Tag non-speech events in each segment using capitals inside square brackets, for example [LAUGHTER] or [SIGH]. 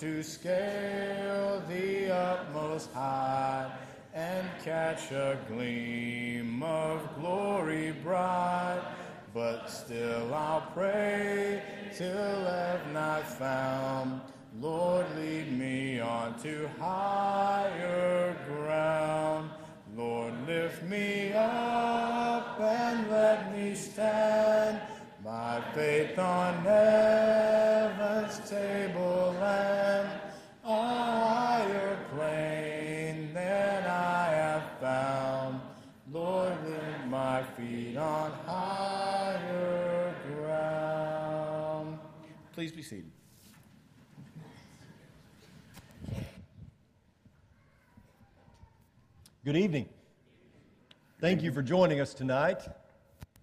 to scale the utmost high and catch a gleam of glory bright. But still I'll pray till I've not found. Lord, lead me on to higher ground. Lord, lift me up and let me stand. My faith on heaven's tableland, Good evening. Thank you for joining us tonight.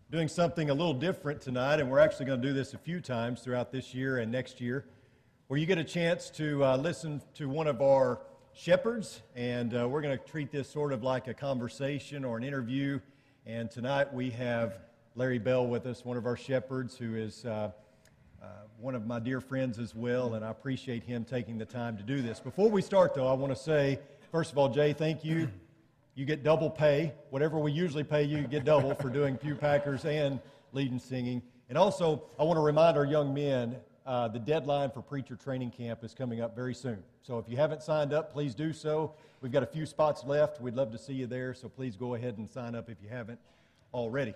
Doing something a little different tonight, and we're actually going to do this a few times throughout this year and next year, where you get a chance to uh, listen to one of our shepherds, and uh, we're going to treat this sort of like a conversation or an interview. And tonight we have Larry Bell with us, one of our shepherds, who is uh, uh one of my dear friends as well, and I appreciate him taking the time to do this. Before we start, though, I want to say, first of all, Jay, thank you you get double pay. Whatever we usually pay you, you get double for doing Pew Packers and leading singing. And also, I want to remind our young men uh, the deadline for preacher training camp is coming up very soon. So if you haven't signed up, please do so. We've got a few spots left. We'd love to see you there, so please go ahead and sign up if you haven't already.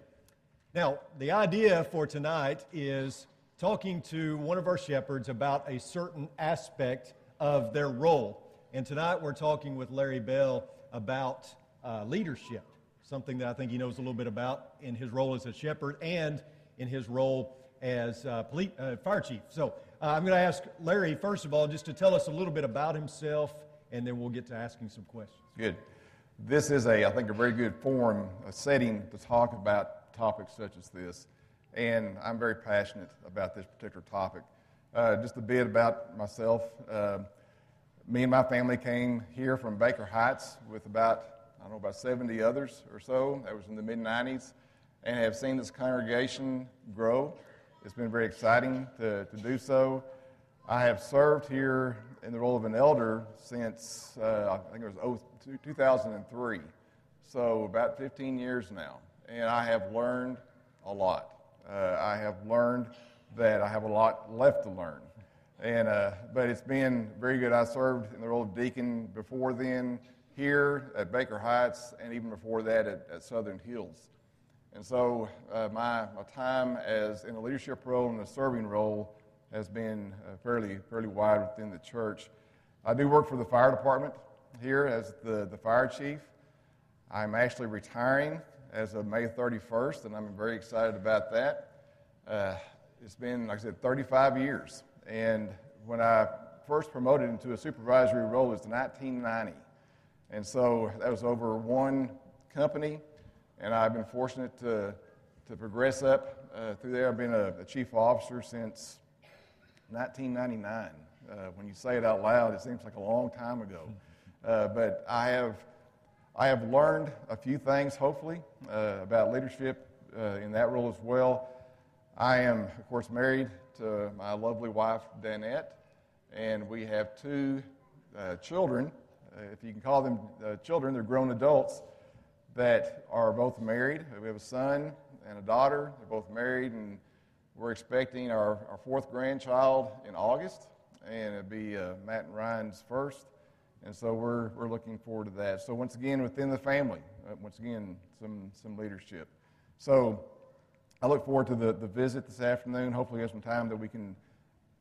Now, the idea for tonight is talking to one of our shepherds about a certain aspect of their role. And tonight we're talking with Larry Bell about uh, leadership, something that I think he knows a little bit about in his role as a shepherd and in his role as uh, police, uh, fire chief. So uh, I'm going to ask Larry, first of all, just to tell us a little bit about himself, and then we'll get to asking some questions. Good. This is a, I think, a very good forum, a setting to talk about topics such as this. And I'm very passionate about this particular topic. Uh, just a bit about myself. Uh, me and my family came here from Baker Heights with about I don't know, about 70 others or so. That was in the mid 90s. And have seen this congregation grow. It's been very exciting to, to do so. I have served here in the role of an elder since, uh, I think it was 2003. So about 15 years now. And I have learned a lot. Uh, I have learned that I have a lot left to learn. And, uh, but it's been very good. I served in the role of deacon before then here at Baker Heights and even before that at, at Southern Hills. And so uh, my, my time as in a leadership role and a serving role has been uh, fairly, fairly wide within the church. I do work for the fire department here as the, the fire chief. I'm actually retiring as of May 31st, and I'm very excited about that. Uh, it's been, like I said, 35 years. And when I first promoted into a supervisory role, it was 1990. And so that was over one company, and I've been fortunate to, to progress up uh, through there. I've been a, a, chief officer since 1999. Uh, when you say it out loud, it seems like a long time ago. Uh, but I have, I have learned a few things, hopefully, uh, about leadership uh, in that role as well. I am, of course, married to my lovely wife, Danette, and we have two uh, children. Uh, if you can call them uh, children, they're grown adults that are both married. We have a son and a daughter. They're both married, and we're expecting our, our fourth grandchild in August, and it'll be uh, Matt and Ryan's first. And so we're, we're looking forward to that. So, once again, within the family, uh, once again, some, some leadership. So, I look forward to the, the visit this afternoon. Hopefully, we have some time that we can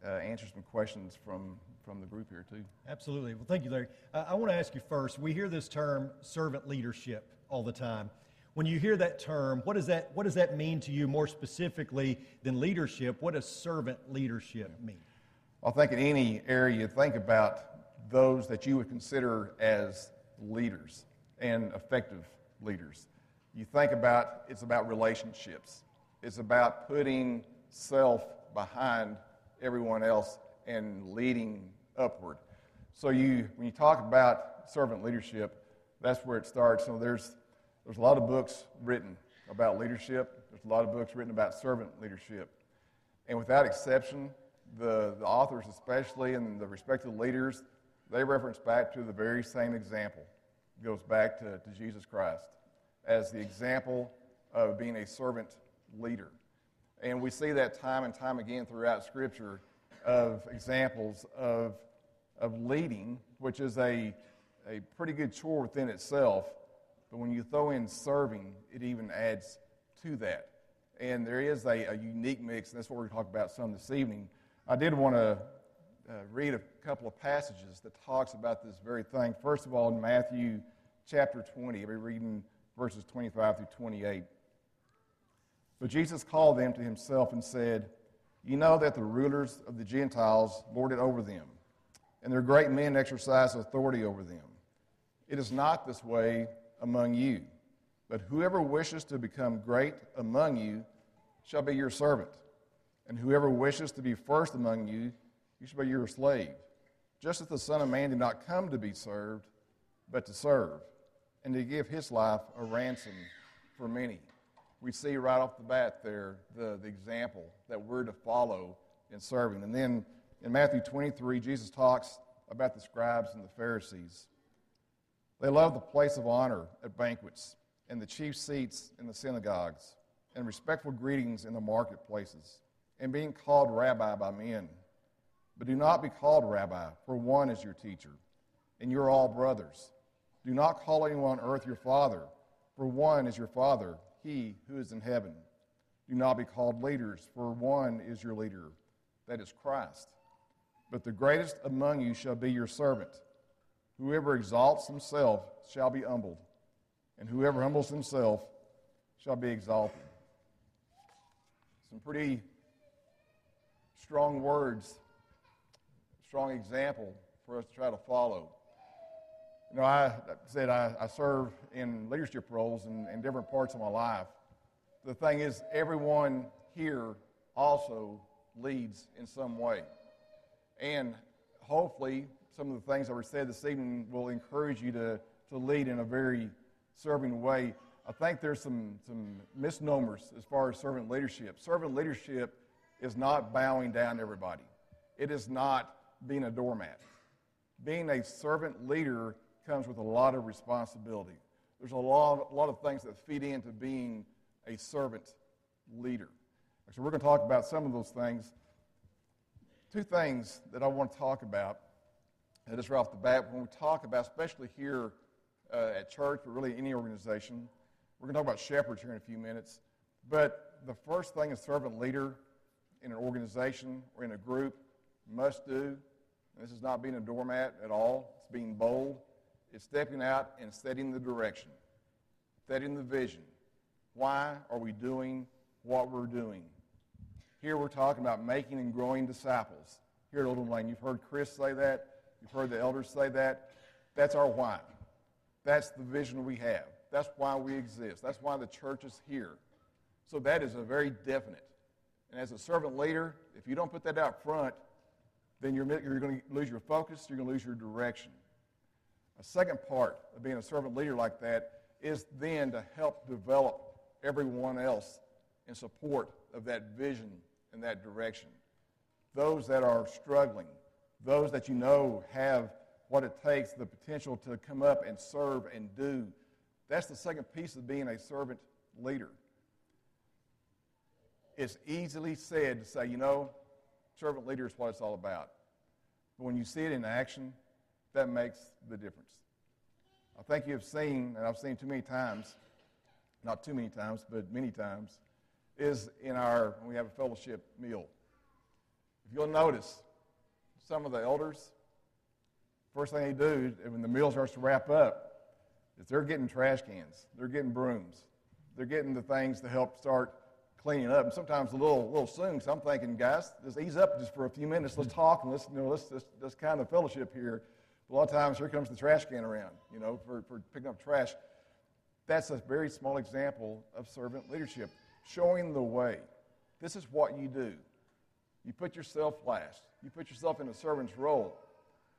uh, answer some questions from, from the group here, too. Absolutely. Well, thank you, Larry. Uh, I want to ask you first we hear this term servant leadership all the time. When you hear that term, what does that, what does that mean to you more specifically than leadership? What does servant leadership mean? I think in any area you think about those that you would consider as leaders and effective leaders. You think about it's about relationships. It's about putting self behind everyone else and leading upward. So you, when you talk about servant leadership, that's where it starts. So there's, there's a lot of books written about leadership. There's a lot of books written about servant leadership. And without exception, the, the authors, especially, and the respective leaders, they reference back to the very same example. It goes back to, to Jesus Christ as the example of being a servant leader. And we see that time and time again throughout Scripture of examples of, of leading, which is a, a pretty good chore within itself. But when you throw in serving, it even adds to that. And there is a, a unique mix, and that's what we're going to talk about some this evening. I did want to uh, read a couple of passages that talks about this very thing. First of all, in Matthew chapter 20, I'll be reading verses 25 through 28. But Jesus called them to himself and said, You know that the rulers of the Gentiles lord it over them, and their great men exercise authority over them. It is not this way among you, but whoever wishes to become great among you shall be your servant, and whoever wishes to be first among you, you shall be your slave. Just as the Son of Man did not come to be served, but to serve, and to give his life a ransom for many we see right off the bat there the, the example that we're to follow in serving. And then in Matthew 23, Jesus talks about the scribes and the Pharisees. They love the place of honor at banquets and the chief seats in the synagogues and respectful greetings in the marketplaces and being called rabbi by men. But do not be called rabbi, for one is your teacher, and you're all brothers. Do not call anyone on earth your father, for one is your father, he who is in heaven. Do not be called leaders, for one is your leader, that is Christ. But the greatest among you shall be your servant. Whoever exalts himself shall be humbled, and whoever humbles himself shall be exalted. Some pretty strong words, strong example for us to try to follow. You know, I said I, I serve in leadership roles in, in different parts of my life. The thing is, everyone here also leads in some way. And hopefully, some of the things that were said this evening will encourage you to, to lead in a very serving way. I think there's some, some misnomers as far as servant leadership. Servant leadership is not bowing down to everybody, it is not being a doormat. Being a servant leader comes with a lot of responsibility. There's a lot, a lot of things that feed into being a servant leader. So we're going to talk about some of those things. Two things that I want to talk about, uh, just right off the bat, when we talk about, especially here uh, at church, but really any organization, we're going to talk about shepherds here in a few minutes. But the first thing a servant leader in an organization or in a group must do, this is not being a doormat at all, it's being bold, It's stepping out and setting the direction, setting the vision. Why are we doing what we're doing? Here we're talking about making and growing disciples. Here at Little Lane, you've heard Chris say that. You've heard the elders say that. That's our why. That's the vision we have. That's why we exist. That's why the church is here. So that is a very definite. And as a servant leader, if you don't put that out front, then you're, you're going to lose your focus, you're going to lose your direction. A second part of being a servant leader like that is then to help develop everyone else in support of that vision and that direction. Those that are struggling, those that you know have what it takes, the potential to come up and serve and do. That's the second piece of being a servant leader. It's easily said to say, you know, servant leader is what it's all about. But when you see it in action, that makes the difference. I think you have seen, and I've seen too many times, not too many times, but many times, is in our, when we have a fellowship meal. If you'll notice, some of the elders, first thing they do when the meal starts to wrap up is they're getting trash cans, they're getting brooms, they're getting the things to help start cleaning up. And sometimes a little, little soon. So I'm thinking, guys, just ease up just for a few minutes. Let's mm-hmm. talk and let's, you know, let's, let's, let's kind of fellowship here. But A lot of times, here comes the trash can around, you know, for, for picking up trash. That's a very small example of servant leadership, showing the way. This is what you do. You put yourself last. You put yourself in a servant's role,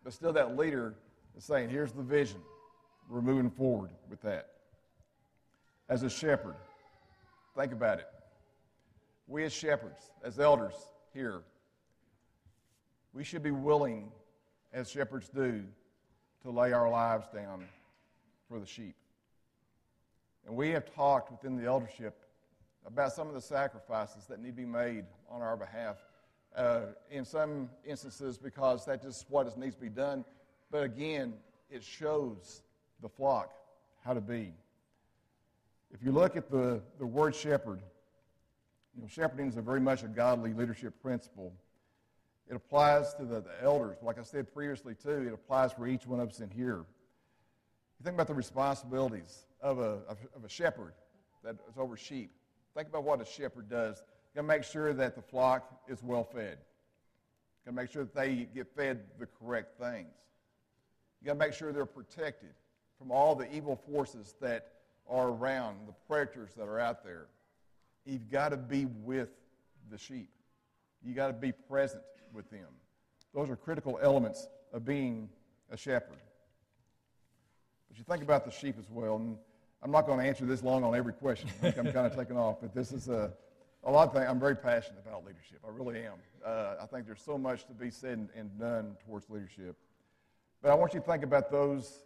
but still that leader is saying, here's the vision. We're moving forward with that. As a shepherd, think about it. We as shepherds, as elders here, we should be willing, as shepherds do, to lay our lives down for the sheep. And we have talked within the eldership about some of the sacrifices that need to be made on our behalf. Uh, in some instances, because that's just what needs to be done. But again, it shows the flock how to be. If you look at the, the word shepherd, you know, shepherding is a very much a godly leadership principle. It applies to the, the elders. Like I said previously, too, it applies for each one of us in here. You think about the responsibilities of a, of, a shepherd that is over sheep. Think about what a shepherd does. Got to make sure that the flock is well fed. Got to make sure that they get fed the correct things. You got to make sure they're protected from all the evil forces that are around, the predators that are out there. You've got to be with the sheep. You got to be present with them. Those are critical elements of being a shepherd. But you think about the sheep as well, and I'm not going to answer this long on every question. I think I'm kind of taking off, but this is a, a lot of things. I'm very passionate about leadership. I really am. Uh, I think there's so much to be said and, and done towards leadership. But I want you to think about those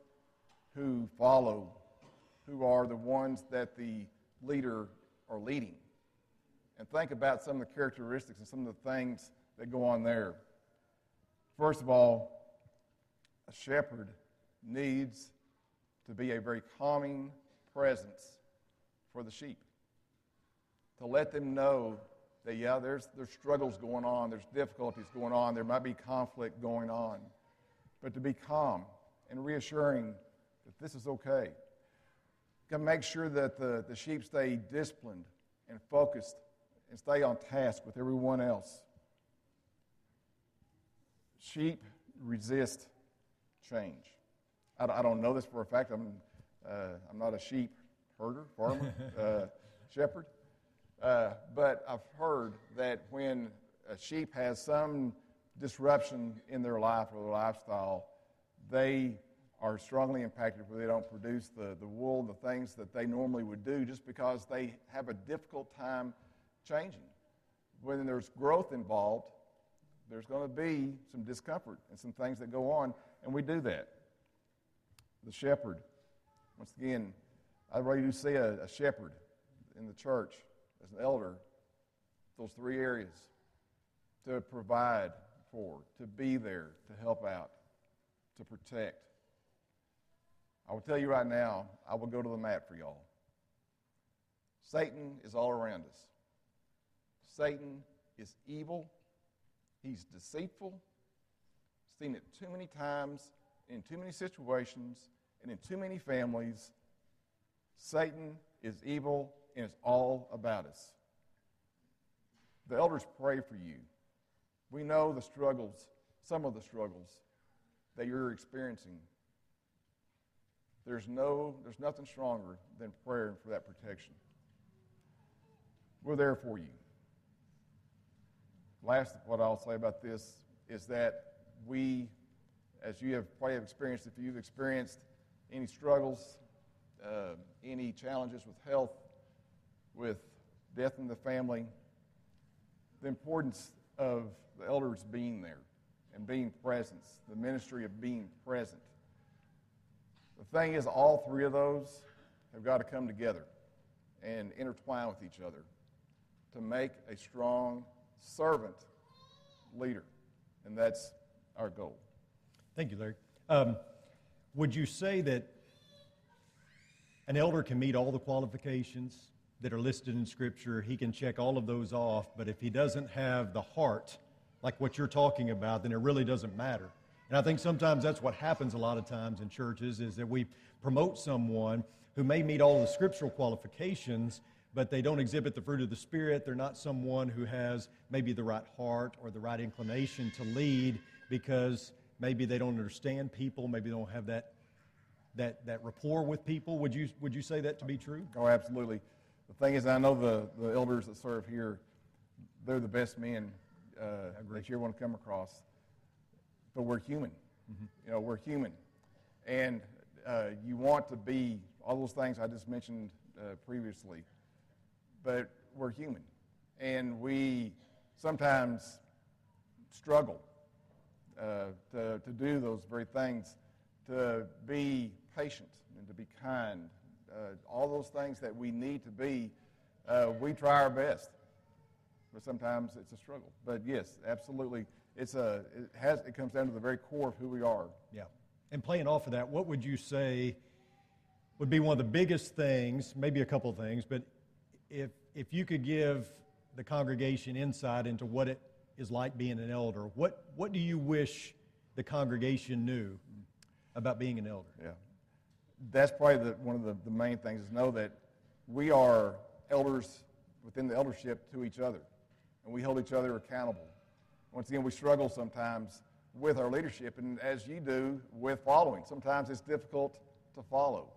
who follow, who are the ones that the leader are leading. And think about some of the characteristics and some of the things that go on there. First of all, a shepherd needs to be a very calming presence for the sheep. To let them know that, yeah, there's, there's struggles going on, there's difficulties going on, there might be conflict going on. But to be calm and reassuring that this is okay. To make sure that the, the sheep stay disciplined and focused and stay on task with everyone else. Sheep resist change. I, I don't know this for a fact. I'm, uh, I'm not a sheep herder, farmer, [LAUGHS] uh, shepherd. Uh, but I've heard that when a sheep has some disruption in their life or their lifestyle, they are strongly impacted where they don't produce the, the wool, the things that they normally would do, just because they have a difficult time changing. When there's growth involved, there's going to be some discomfort and some things that go on, and we do that. The shepherd, once again, I really do see a, a shepherd in the church as an elder, those three areas to provide for, to be there, to help out, to protect. I will tell you right now, I will go to the mat for y'all. Satan is all around us. Satan is evil. He's deceitful. Seen it too many times, in too many situations, and in too many families. Satan is evil and it's all about us. The elders pray for you. We know the struggles, some of the struggles that you're experiencing. There's no, there's nothing stronger than prayer for that protection. We're there for you. Last, what I'll say about this is that we, as you have probably experienced, if you've experienced any struggles, uh, any challenges with health, with death in the family, the importance of the elders being there and being present, the ministry of being present. The thing is, all three of those have got to come together and intertwine with each other to make a strong servant leader. And that's our goal. Thank you, Larry. Um, would you say that an elder can meet all the qualifications that are listed in Scripture? He can check all of those off, but if he doesn't have the heart, like what you're talking about, then it really doesn't matter. And I think sometimes that's what happens a lot of times in churches is that we promote someone who may meet all the scriptural qualifications, but they don't exhibit the fruit of the Spirit. They're not someone who has maybe the right heart or the right inclination to lead because maybe they don't understand people, maybe they don't have that, that, that rapport with people. Would you, would you say that to be true? Oh, absolutely. The thing is, I know the, the elders that serve here, they're the best men uh, that you ever want to come across. But we're human. Mm-hmm. You know, we're human. And uh, you want to be all those things I just mentioned uh, previously but we're human. And we sometimes struggle uh, to, to do those very things, to be patient and to be kind, uh, all those things that we need to be, uh, we try our best. But sometimes it's a struggle. But yes, absolutely, it's a, it, has, it comes down to the very core of who we are. Yeah. And playing off of that, what would you say would be one of the biggest things, maybe a couple of things, but if, if you could give the congregation insight into what it is like being an elder, what, what do you wish the congregation knew about being an elder? Yeah. That's probably the, one of the, the main things is know that we are elders within the eldership to each other, and we hold each other accountable. Once again, we struggle sometimes with our leadership, and as you do with following. Sometimes it's difficult to follow.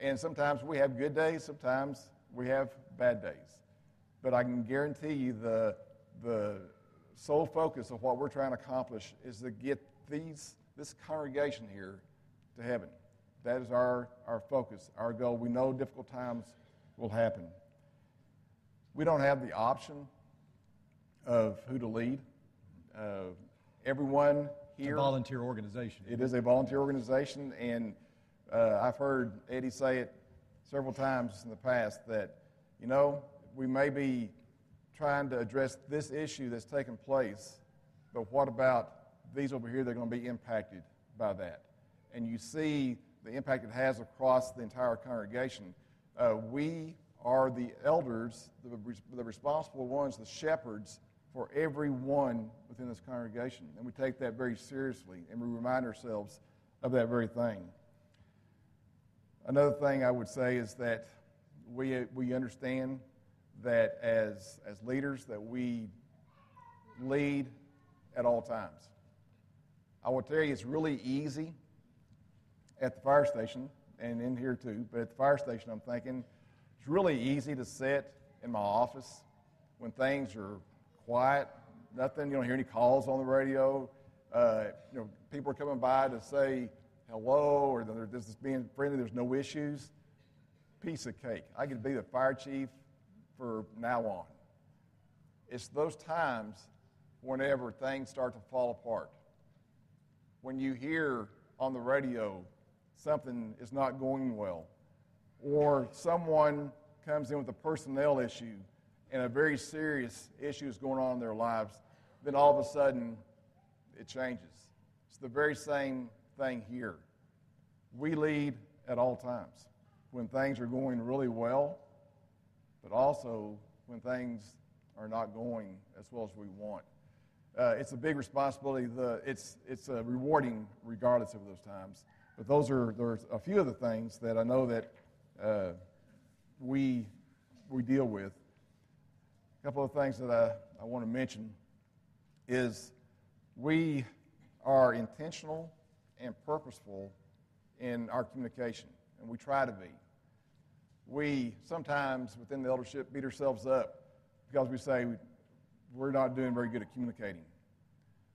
And sometimes we have good days, sometimes we have bad days. But I can guarantee you the, the sole focus of what we're trying to accomplish is to get these, this congregation here to heaven. That is our, our focus, our goal. We know difficult times will happen. We don't have the option of who to lead. Uh, everyone here. a volunteer organization. It is a volunteer organization, and uh, I've heard Eddie say it several times in the past that, you know, we may be trying to address this issue that's taken place, but what about these over here that are going to be impacted by that? And you see the impact it has across the entire congregation. Uh, we are the elders, the, the responsible ones, the shepherds for everyone within this congregation. And we take that very seriously and we remind ourselves of that very thing. Another thing I would say is that we, we understand that as, as leaders that we lead at all times. I will tell you it's really easy at the fire station and in here too, but at the fire station I'm thinking it's really easy to sit in my office when things are quiet, nothing, you don't hear any calls on the radio. Uh, you know, people are coming by to say hello or they're just being friendly, there's no issues. Piece of cake. I could be the fire chief for now on. It's those times whenever things start to fall apart. When you hear on the radio something is not going well, or someone comes in with a personnel issue and a very serious issue is going on in their lives, then all of a sudden it changes. It's the very same thing here. We lead at all times when things are going really well, but also when things are not going as well as we want. Uh, it's a big responsibility. The, it's it's uh, rewarding regardless of those times. But those are there's a few of the things that I know that uh, we we deal with. A couple of things that I, I want to mention is we are intentional and purposeful in our communication, and we try to be. We sometimes within the eldership beat ourselves up because we say we're not doing very good at communicating.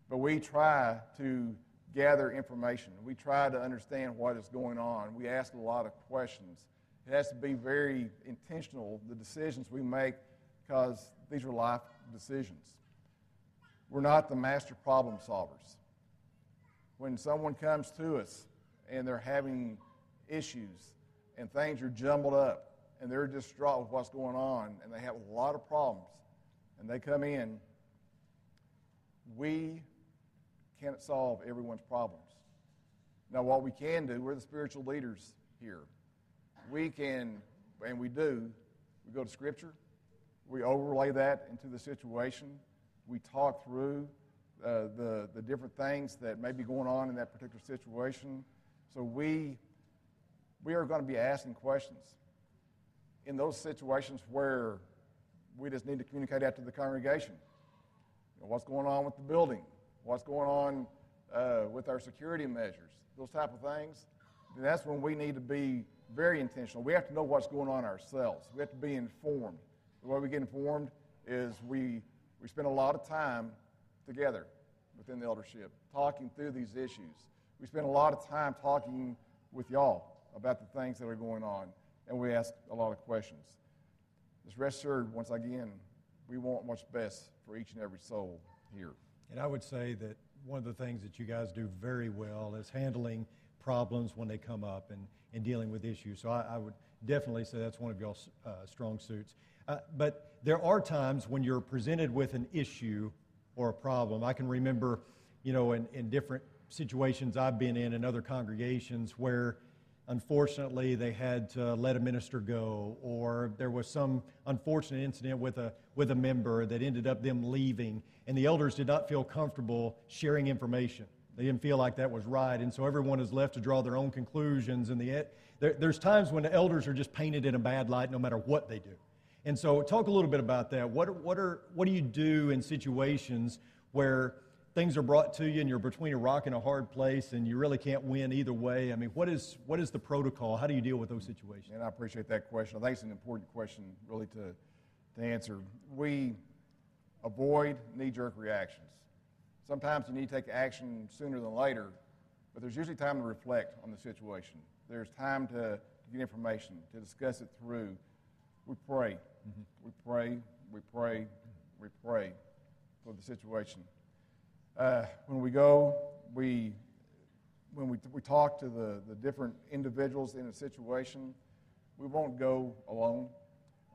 But we try to gather information. We try to understand what is going on. We ask a lot of questions. It has to be very intentional, the decisions we make, because these are life decisions. We're not the master problem solvers. When someone comes to us and they're having issues and things are jumbled up and they're distraught with what's going on and they have a lot of problems and they come in, we can't solve everyone's problems. Now, what we can do, we're the spiritual leaders here. We can, and we do, we go to Scripture, we overlay that into the situation, we talk through uh, the, the different things that may be going on in that particular situation. So we, we are going to be asking questions in those situations where we just need to communicate out to the congregation. You know, what's going on with the building? What's going on uh, with our security measures? Those type of things. And that's when we need to be very intentional. We have to know what's going on ourselves. We have to be informed. The way we get informed is we, we spend a lot of time together within the eldership, talking through these issues. We spend a lot of time talking with y'all about the things that are going on, and we ask a lot of questions. Just rest assured, once again, we want what's best for each and every soul here. And I would say that one of the things that you guys do very well is handling problems when they come up and, and dealing with issues. So I, I would definitely say that's one of y'all's uh, strong suits. Uh, but there are times when you're presented with an issue or a problem. I can remember, you know, in, in different situations I've been in in other congregations where unfortunately they had to let a minister go or there was some unfortunate incident with a, with a member that ended up them leaving and the elders did not feel comfortable sharing information they didn't feel like that was right and so everyone is left to draw their own conclusions and the, there, there's times when the elders are just painted in a bad light no matter what they do and so talk a little bit about that what, what, are, what do you do in situations where things are brought to you and you're between a rock and a hard place and you really can't win either way? I mean, what is, what is the protocol? How do you deal with those situations? And I appreciate that question. I think it's an important question, really, to, to answer. We avoid knee jerk reactions. Sometimes you need to take action sooner than later, but there's usually time to reflect on the situation. There's time to, to get information, to discuss it through. We pray. Mm-hmm. We pray, we pray, we pray for the situation. Uh, when we go, we, when we, we talk to the, the different individuals in a situation, we won't go alone.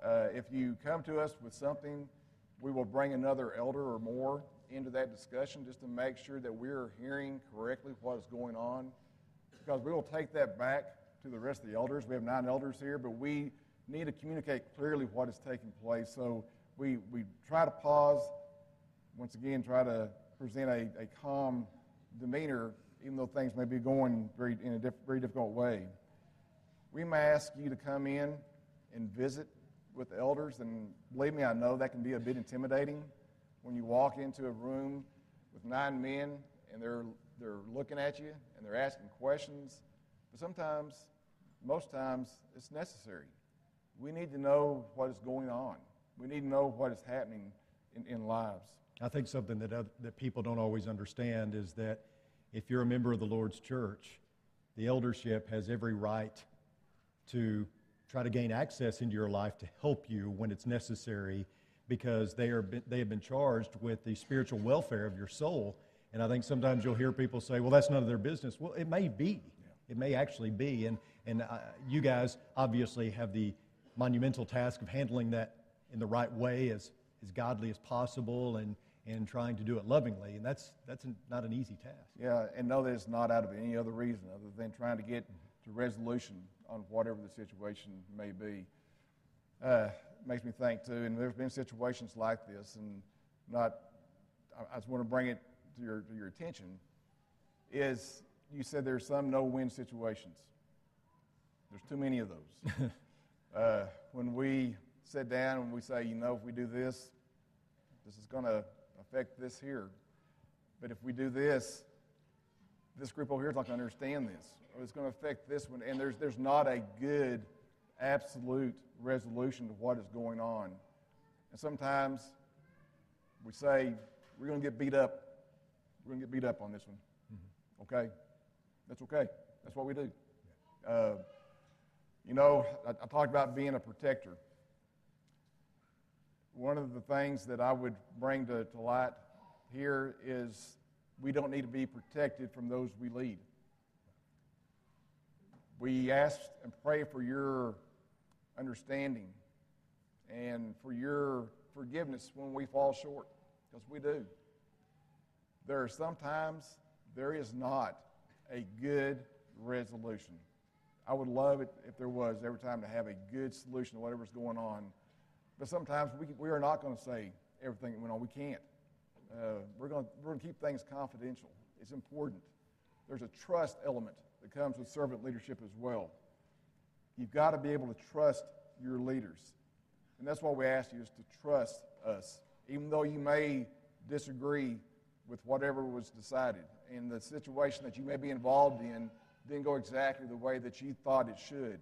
Uh, if you come to us with something, we will bring another elder or more into that discussion just to make sure that we're hearing correctly what is going on. Because we will take that back to the rest of the elders. We have nine elders here, but we need to communicate clearly what is taking place. So we, we try to pause, once again, try to present a, a calm demeanor, even though things may be going very, in a diff, very difficult way. We may ask you to come in and visit with the elders, and believe me, I know that can be a bit intimidating when you walk into a room with nine men and they're, they're looking at you and they're asking questions. But sometimes, most times, it's necessary. We need to know what is going on. We need to know what is happening in, in lives. I think something that, other, that people don't always understand is that if you're a member of the Lord's church, the eldership has every right to try to gain access into your life to help you when it's necessary because they, are, they have been charged with the spiritual welfare of your soul. And I think sometimes you'll hear people say, well, that's none of their business. Well, it may be. It may actually be. And, and uh, you guys obviously have the monumental task of handling that in the right way as, as godly as possible and, and trying to do it lovingly. And that's, that's an, not an easy task. Yeah, and know that it's not out of any other reason other than trying to get to resolution on whatever the situation may be. Uh, makes me think, too, and there's been situations like this, and not, I, I just want to bring it to your, to your attention, is you said there's some no-win situations. There's too many of those. [LAUGHS] uh, when we sit down and we say, you know, if we do this, this is going to affect this here. But if we do this, this group over here is not going to understand this, or it's going to affect this one. And there's, there's not a good, absolute resolution to what is going on. And sometimes we say, we're going to get beat up. We're going to get beat up on this one. Mm-hmm. Okay? That's okay. That's what we do. Uh, you know, I, I talked about being a protector one of the things that I would bring to, to light here is we don't need to be protected from those we lead. We ask and pray for your understanding and for your forgiveness when we fall short, because we do. There are sometimes there is not a good resolution. I would love it if there was every time to have a good solution to whatever's going on but sometimes we, we are not going to say everything that went on. We can't. Uh, we're going we're to keep things confidential. It's important. There's a trust element that comes with servant leadership as well. You've got to be able to trust your leaders. And that's why we ask you is to trust us. Even though you may disagree with whatever was decided and the situation that you may be involved in didn't go exactly the way that you thought it should.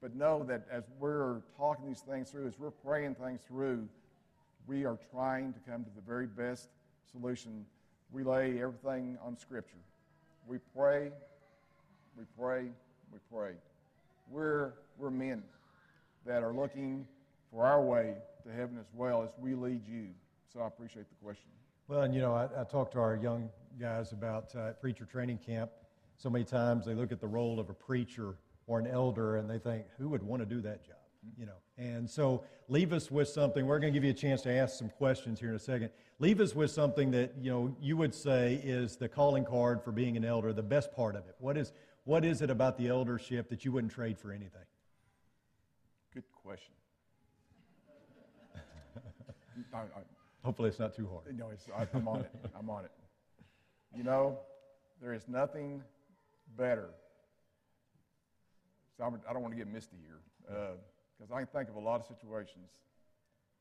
But know that as we're talking these things through, as we're praying things through, we are trying to come to the very best solution. We lay everything on Scripture. We pray, we pray, we pray. We're, we're men that are looking for our way to heaven as well as we lead you. So I appreciate the question. Well, and you know, I, I talk to our young guys about uh, preacher training camp. So many times they look at the role of a preacher or an elder and they think, who would want to do that job? Mm-hmm. You know, and so leave us with something. We're going to give you a chance to ask some questions here in a second. Leave us with something that you know you would say is the calling card for being an elder, the best part of it. What is what is it about the eldership that you wouldn't trade for anything? Good question. [LAUGHS] I, I, Hopefully, it's not too hard. no, it's, I, I'm on it. I'm on it. You know, there is nothing better. So I'm, I don't want to get misty here, uh, because I can think of a lot of situations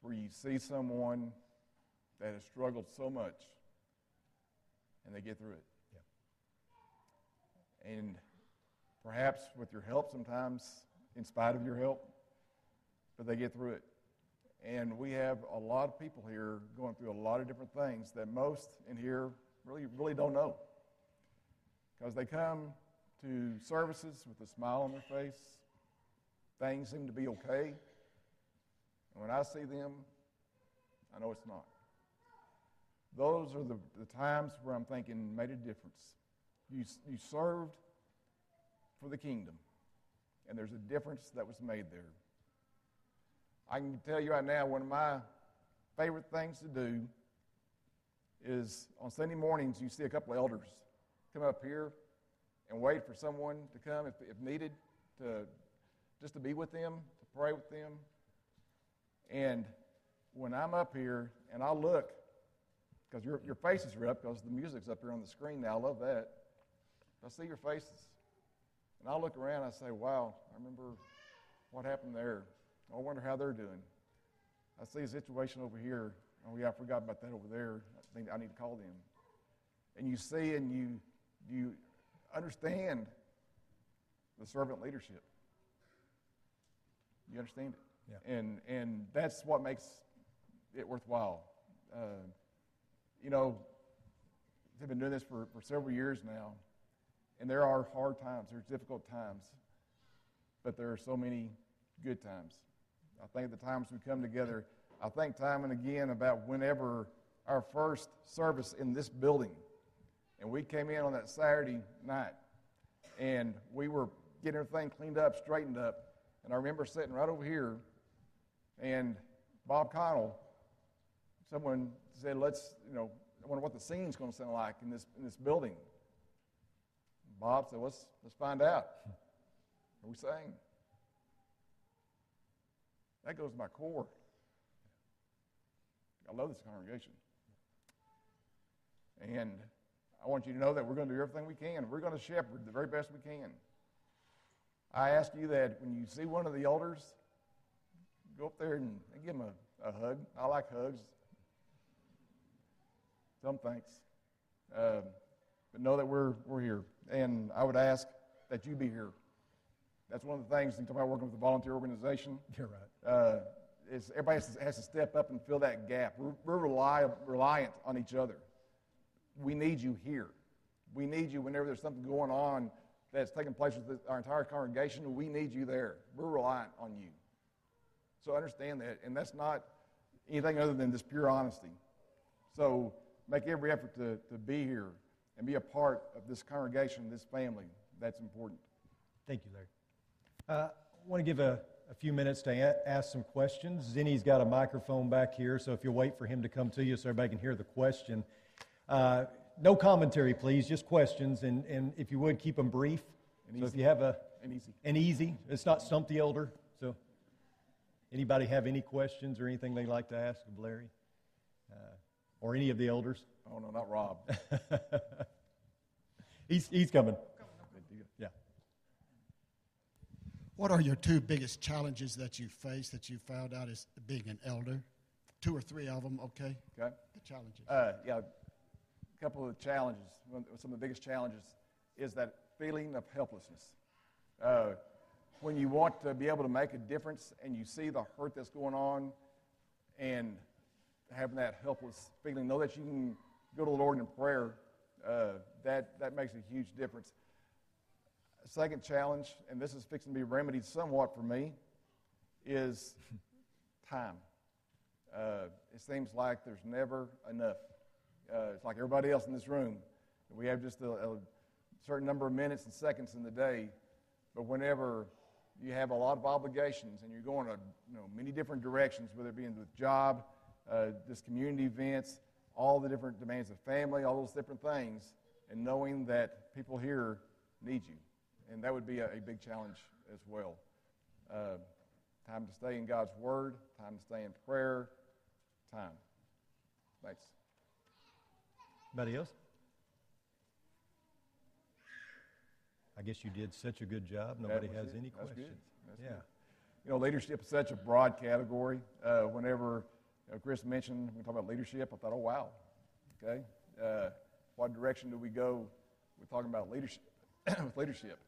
where you see someone that has struggled so much, and they get through it. Yeah. And perhaps with your help sometimes, in spite of your help, but they get through it. And we have a lot of people here going through a lot of different things that most in here really, really don't know. Because they come to services with a smile on their face, things seem to be okay. And when I see them, I know it's not. Those are the, the times where I'm thinking made a difference. You, you served for the kingdom, and there's a difference that was made there. I can tell you right now, one of my favorite things to do is on Sunday mornings, you see a couple of elders come up here and wait for someone to come if, if needed, to just to be with them, to pray with them. And when I'm up here and I look, because your, your faces are up, because the music's up here on the screen now, I love that. I see your faces. And I look around, I say, wow, I remember what happened there. I wonder how they're doing. I see a situation over here. Oh, yeah, I forgot about that over there. I think I need to call them. And you see and you, you understand the servant leadership. You understand it. Yeah. And, and that's what makes it worthwhile. Uh, you know, they've been doing this for, for several years now, and there are hard times, there's difficult times, but there are so many good times. I think the times we come together, I think time and again about whenever our first service in this building, and we came in on that Saturday night, and we were getting everything cleaned up, straightened up, and I remember sitting right over here, and Bob Connell, someone said, "Let's, you know, I wonder what the scene's going to sound like in this in this building." Bob said, "Let's let's find out." And we sang. That goes to my core. I love this congregation. And I want you to know that we're going to do everything we can. We're going to shepherd the very best we can. I ask you that when you see one of the elders, go up there and give them a, a hug. I like hugs. Some thanks. Uh, but know that we're, we're here. And I would ask that you be here. That's one of the things, you talk about working with a volunteer organization. You're right. Uh, is everybody has to, has to step up and fill that gap. We're, we're rely, reliant on each other. We need you here. We need you whenever there's something going on that's taking place with our entire congregation. We need you there. We're reliant on you. So understand that. And that's not anything other than just pure honesty. So make every effort to, to be here and be a part of this congregation, this family. That's important. Thank you, Larry. Uh, I want to give a, a few minutes to a- ask some questions. Zinni's got a microphone back here, so if you'll wait for him to come to you so everybody can hear the question. Uh, no commentary, please, just questions, and, and if you would, keep them brief. And so if you have a, And easy. and easy, it's not stump the elder. So, anybody have any questions or anything they'd like to ask of Larry uh, or any of the elders? Oh, no, not Rob. [LAUGHS] He's, he's coming. Yeah. What are your two biggest challenges that you face that you found out as being an elder? Two or three of them, okay? Okay. The challenges. Uh, yeah, couple of the challenges. Some of the biggest challenges is that feeling of helplessness. Uh, when you want to be able to make a difference and you see the hurt that's going on and having that helpless feeling, know that you can go to the Lord in prayer, uh, that, that makes a huge difference. Second challenge, and this is fixing to be remedied somewhat for me, is time. Uh, it seems like there's never enough. Uh, it's like everybody else in this room. We have just a, a certain number of minutes and seconds in the day, but whenever you have a lot of obligations and you're going to you know, many different directions, whether it be the job, uh, just community events, all the different demands of family, all those different things, and knowing that people here need you. And that would be a, a big challenge as well. Uh, time to stay in God's Word, time to stay in prayer, time. Thanks. Anybody else? I guess you did such a good job. Nobody has it. any That's questions. Good. Yeah. Good. You know, leadership is such a broad category. Uh, whenever you know, Chris mentioned we talk about leadership, I thought, oh wow, okay, uh, what direction do we go? We're talking about leadership. [CLEARS THROAT] with leadership,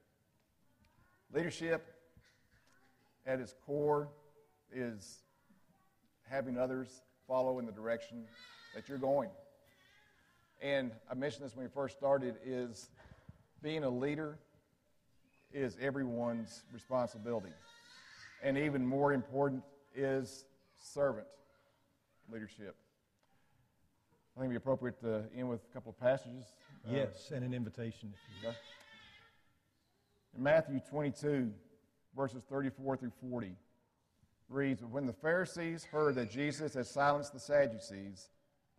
leadership at its core is having others follow in the direction that you're going. And I mentioned this when we first started: is being a leader is everyone's responsibility. And even more important is servant leadership. I think it'd be appropriate to end with a couple of passages. Yes, uh, and an invitation. Okay. In Matthew 22, verses 34 through 40, reads When the Pharisees heard that Jesus had silenced the Sadducees,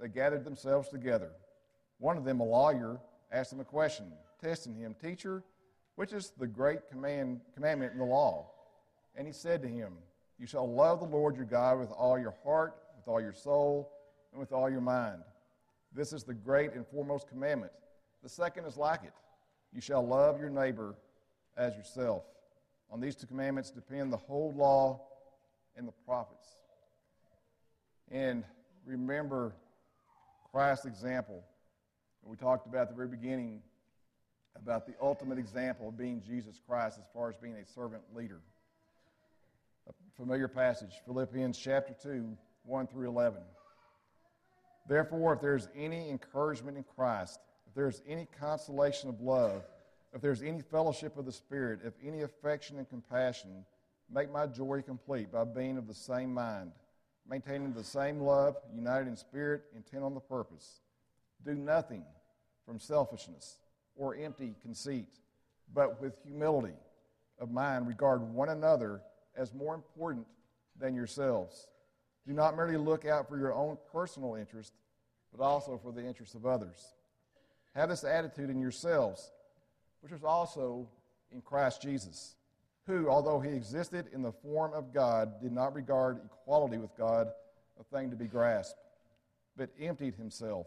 they gathered themselves together. One of them, a lawyer, asked him a question, testing him, Teacher, which is the great command, commandment in the law. And he said to him, You shall love the Lord your God with all your heart, with all your soul, and with all your mind. This is the great and foremost commandment. The second is like it You shall love your neighbor as yourself. On these two commandments depend the whole law and the prophets. And remember Christ's example. We talked about at the very beginning about the ultimate example of being Jesus Christ as far as being a servant leader. A familiar passage, Philippians chapter 2, 1 through 11. Therefore, if there's any encouragement in Christ, if there's any consolation of love, if there's any fellowship of the Spirit, if any affection and compassion, make my joy complete by being of the same mind, maintaining the same love, united in spirit, intent on the purpose. Do nothing from selfishness or empty conceit, but with humility of mind, regard one another as more important than yourselves. Do not merely look out for your own personal interest, but also for the interest of others. Have this attitude in yourselves, which was also in Christ Jesus, who, although he existed in the form of God, did not regard equality with God a thing to be grasped, but emptied himself,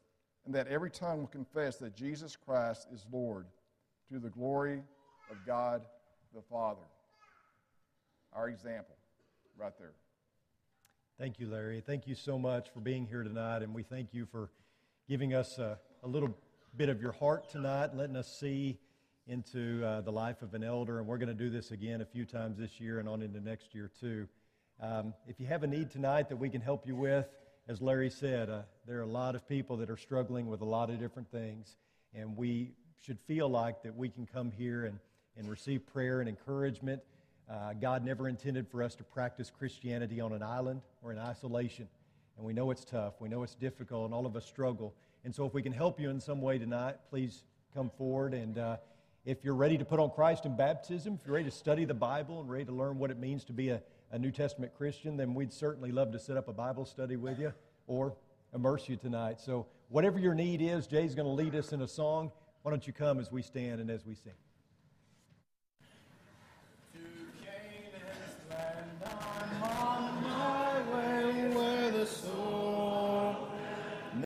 and that every tongue will confess that Jesus Christ is Lord to the glory of God the Father. Our example, right there. Thank you, Larry. Thank you so much for being here tonight, and we thank you for giving us a, a little bit of your heart tonight, letting us see into uh, the life of an elder. And we're going to do this again a few times this year and on into next year, too. Um, if you have a need tonight that we can help you with, as Larry said, uh, there are a lot of people that are struggling with a lot of different things, and we should feel like that we can come here and, and receive prayer and encouragement. Uh, God never intended for us to practice Christianity on an island or in isolation. And we know it's tough. We know it's difficult, and all of us struggle. And so, if we can help you in some way tonight, please come forward. And uh, if you're ready to put on Christ in baptism, if you're ready to study the Bible and ready to learn what it means to be a, a New Testament Christian, then we'd certainly love to set up a Bible study with you or immerse you tonight. So, whatever your need is, Jay's going to lead us in a song. Why don't you come as we stand and as we sing?